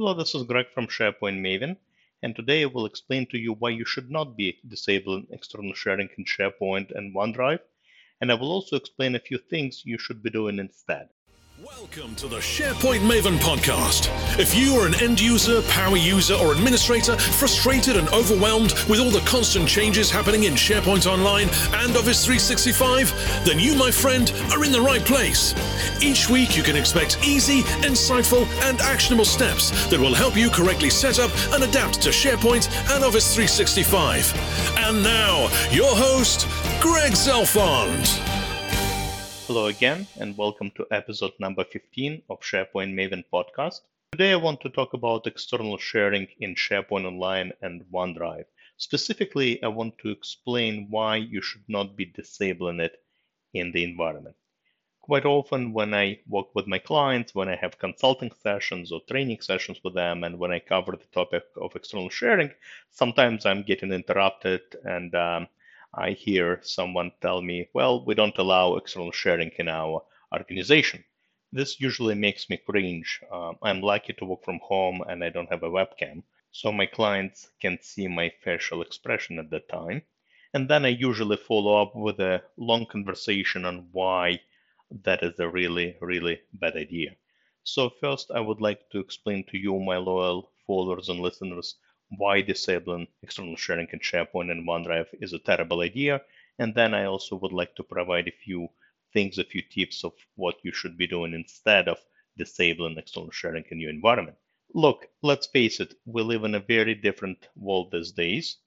Hello, this is Greg from SharePoint Maven, and today I will explain to you why you should not be disabling external sharing in SharePoint and OneDrive, and I will also explain a few things you should be doing instead. Welcome to the SharePoint Maven podcast. If you are an end user, power user, or administrator frustrated and overwhelmed with all the constant changes happening in SharePoint Online and Office 365, then you, my friend, are in the right place. Each week, you can expect easy, insightful, and actionable steps that will help you correctly set up and adapt to SharePoint and Office 365. And now, your host, Greg Zelfond. Hello again, and welcome to episode number 15 of SharePoint Maven podcast. Today I want to talk about external sharing in SharePoint Online and OneDrive. Specifically, I want to explain why you should not be disabling it in the environment. Quite often, when I work with my clients, when I have consulting sessions or training sessions with them, and when I cover the topic of external sharing, sometimes I'm getting interrupted and um, I hear someone tell me, well, we don't allow external sharing in our organization. This usually makes me cringe. Um, I'm lucky to work from home and I don't have a webcam, so my clients can see my facial expression at the time. And then I usually follow up with a long conversation on why that is a really, really bad idea. So, first, I would like to explain to you, my loyal followers and listeners, why disabling external sharing in SharePoint and OneDrive is a terrible idea. And then I also would like to provide a few things, a few tips of what you should be doing instead of disabling external sharing in your environment. Look, let's face it, we live in a very different world these days.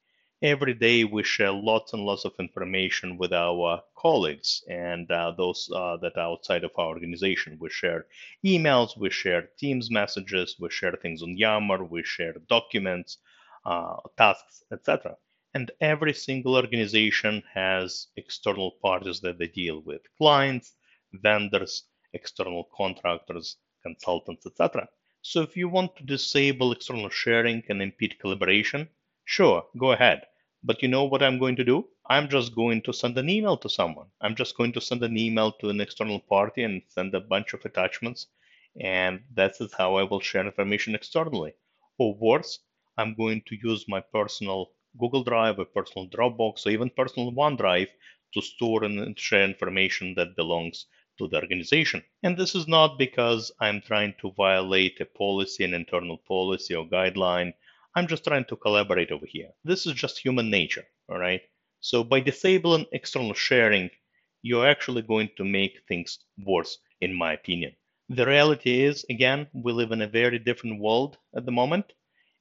Every day we share lots and lots of information with our colleagues and uh, those uh, that are outside of our organization. We share emails, we share Teams messages, we share things on Yammer, we share documents, uh, tasks, etc. And every single organization has external parties that they deal with clients, vendors, external contractors, consultants, etc. So if you want to disable external sharing and impede collaboration, sure, go ahead. But you know what I'm going to do? I'm just going to send an email to someone. I'm just going to send an email to an external party and send a bunch of attachments. And that is how I will share information externally. Or worse, I'm going to use my personal Google Drive or personal Dropbox or even personal OneDrive to store and share information that belongs to the organization. And this is not because I'm trying to violate a policy, an internal policy or guideline. I'm just trying to collaborate over here. This is just human nature, all right? So by disabling external sharing, you're actually going to make things worse, in my opinion. The reality is, again, we live in a very different world at the moment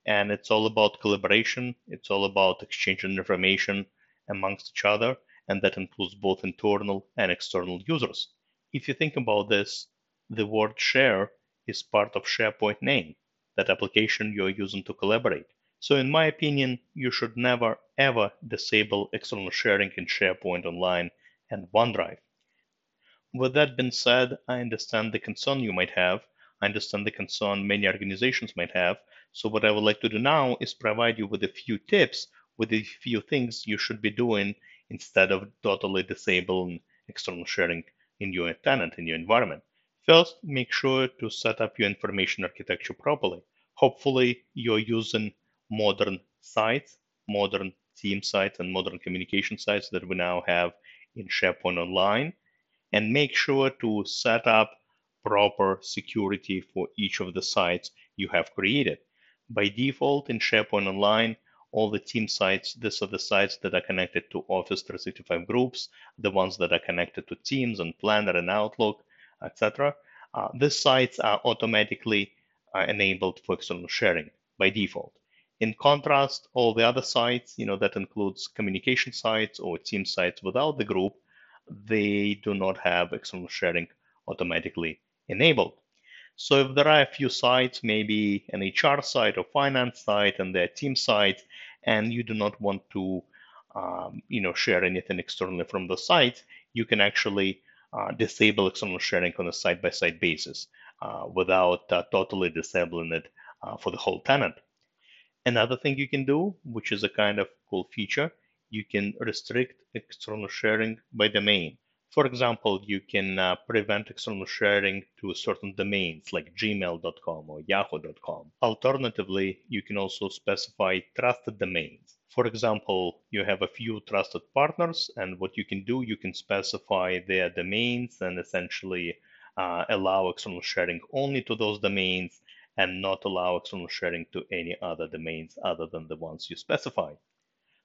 and it's all about collaboration. It's all about exchanging information amongst each other, and that includes both internal and external users. If you think about this, the word share is part of SharePoint name, that application you're using to collaborate. So, in my opinion, you should never ever disable external sharing in SharePoint Online and OneDrive. With that being said, I understand the concern you might have. I understand the concern many organizations might have so what I would like to do now is provide you with a few tips, with a few things you should be doing instead of totally disabling external sharing in your tenant, in your environment. First, make sure to set up your information architecture properly. Hopefully, you're using modern sites, modern team sites, and modern communication sites that we now have in SharePoint Online. And make sure to set up proper security for each of the sites you have created. By default in SharePoint Online, all the team sites, these are the sites that are connected to Office 365 groups, the ones that are connected to Teams and Planner and Outlook, etc. Uh, these sites are automatically uh, enabled for external sharing by default. In contrast, all the other sites, you know, that includes communication sites or team sites without the group, they do not have external sharing automatically enabled. So if there are a few sites, maybe an HR site or finance site and their team site, and you do not want to um, you know, share anything externally from the site, you can actually uh, disable external sharing on a side-by-side basis uh, without uh, totally disabling it uh, for the whole tenant. Another thing you can do, which is a kind of cool feature, you can restrict external sharing by domain. For example, you can uh, prevent external sharing to certain domains like gmail.com or yahoo.com. Alternatively, you can also specify trusted domains. For example, you have a few trusted partners, and what you can do, you can specify their domains and essentially uh, allow external sharing only to those domains and not allow external sharing to any other domains other than the ones you specify.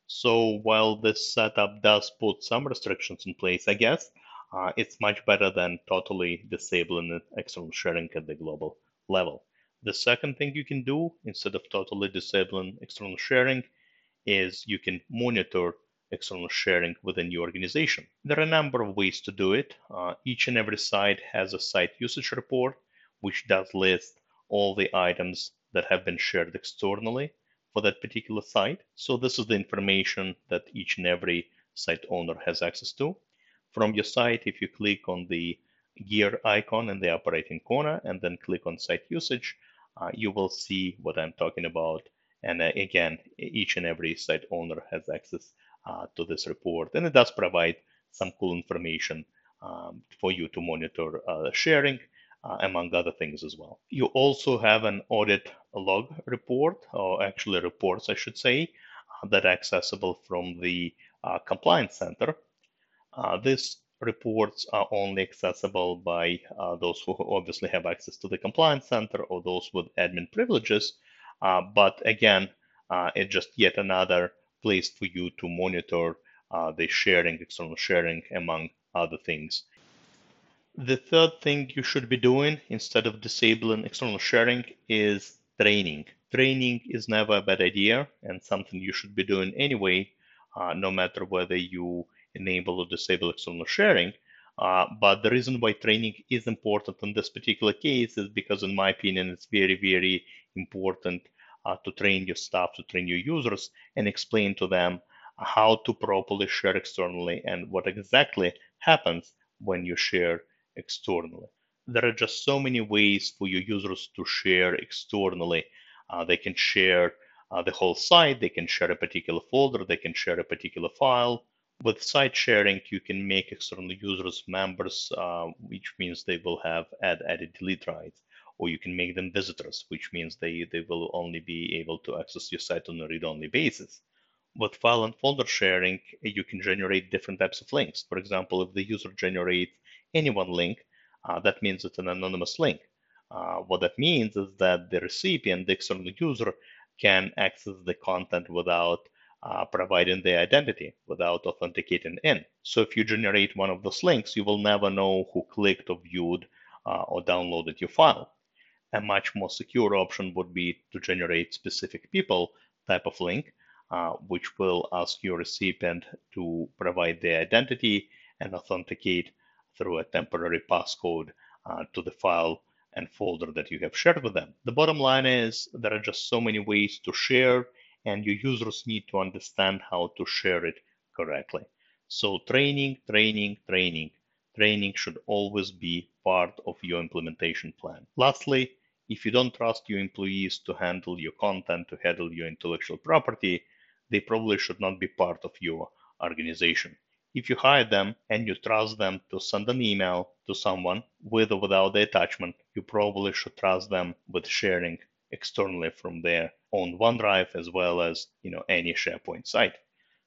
So while this setup does put some restrictions in place, I guess, uh, it's much better than totally disabling external sharing at the global level. The second thing you can do instead of totally disabling external sharing is you can monitor external sharing within your organization. There are a number of ways to do it. Uh, each and every site has a site usage report, which does list all the items that have been shared externally for that particular site. So this is the information that each and every site owner has access to. From your site, if you click on the gear icon in the upper right corner and then click on site usage, uh, you will see what I'm talking about. And uh, again, each and every site owner has access uh, to this report. And it does provide some cool information um, for you to monitor uh, sharing uh, among other things as well. You also have an audit log report, or actually reports, I should say, that are accessible from the uh, Compliance Center. These reports are only accessible by those who obviously have access to the Compliance Center or those with admin privileges. Uh, but again, it's just yet another place for you to monitor the sharing, external sharing, among other things. The third thing you should be doing instead of disabling external sharing is training. Training is never a bad idea and something you should be doing anyway, uh, no matter whether you enable or disable external sharing. Uh, but the reason why training is important in this particular case is because, in my opinion, it's very, very important uh, to train your staff, to train your users, and explain to them how to properly share externally and what exactly happens when you share externally. There are just so many ways for your users to share externally. Uh, they can share uh, the whole site, they can share a particular folder, they can share a particular file. With site sharing, you can make external users members, uh, which means they will have add, edit, delete rights. Or you can make them visitors, which means they, they will only be able to access your site on a read-only basis. With file and folder sharing, you can generate different types of links. For example, if the user generates any one link, uh, that means it's an anonymous link. Uh, what that means is that the recipient, the external user, can access the content without uh, providing their identity, without authenticating in. So if you generate one of those links, you will never know who clicked or viewed uh, or downloaded your file. A much more secure option would be to generate specific people type of link, uh, which will ask your recipient to provide their identity and authenticate through a temporary passcode uh, to the file and folder that you have shared with them. The bottom line is there are just so many ways to share, and your users need to understand how to share it correctly. So, training, training, training. Training should always be part of your implementation plan. Lastly, if you don't trust your employees to handle your content, to handle your intellectual property, they probably should not be part of your organization. If you hire them and you trust them to send an email to someone with or without the attachment, you probably should trust them with sharing externally from their own OneDrive as well as you know any SharePoint site.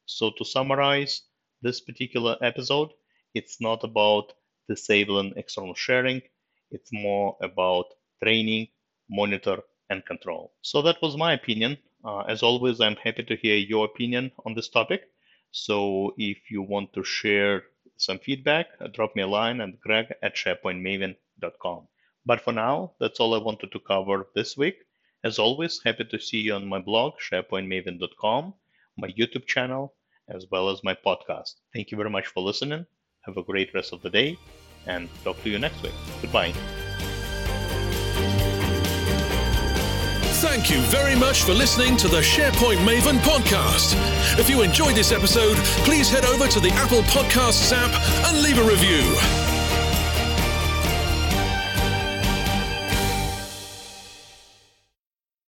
So to summarize this particular episode, it's not about disabling external sharing, it's more about training, monitor, and control. So that was my opinion. Uh, as always, I'm happy to hear your opinion on this topic. So if you want to share some feedback, uh, drop me a line at greg at sharepointmaven.com. But for now, that's all I wanted to cover this week. As always, happy to see you on my blog, sharepointmaven.com, my YouTube channel, as well as my podcast. Thank you very much for listening. Have a great rest of the day and talk to you next week. Goodbye. Thank you very much for listening to the SharePoint Maven podcast. If you enjoyed this episode, please head over to the Apple Podcasts app and leave a review.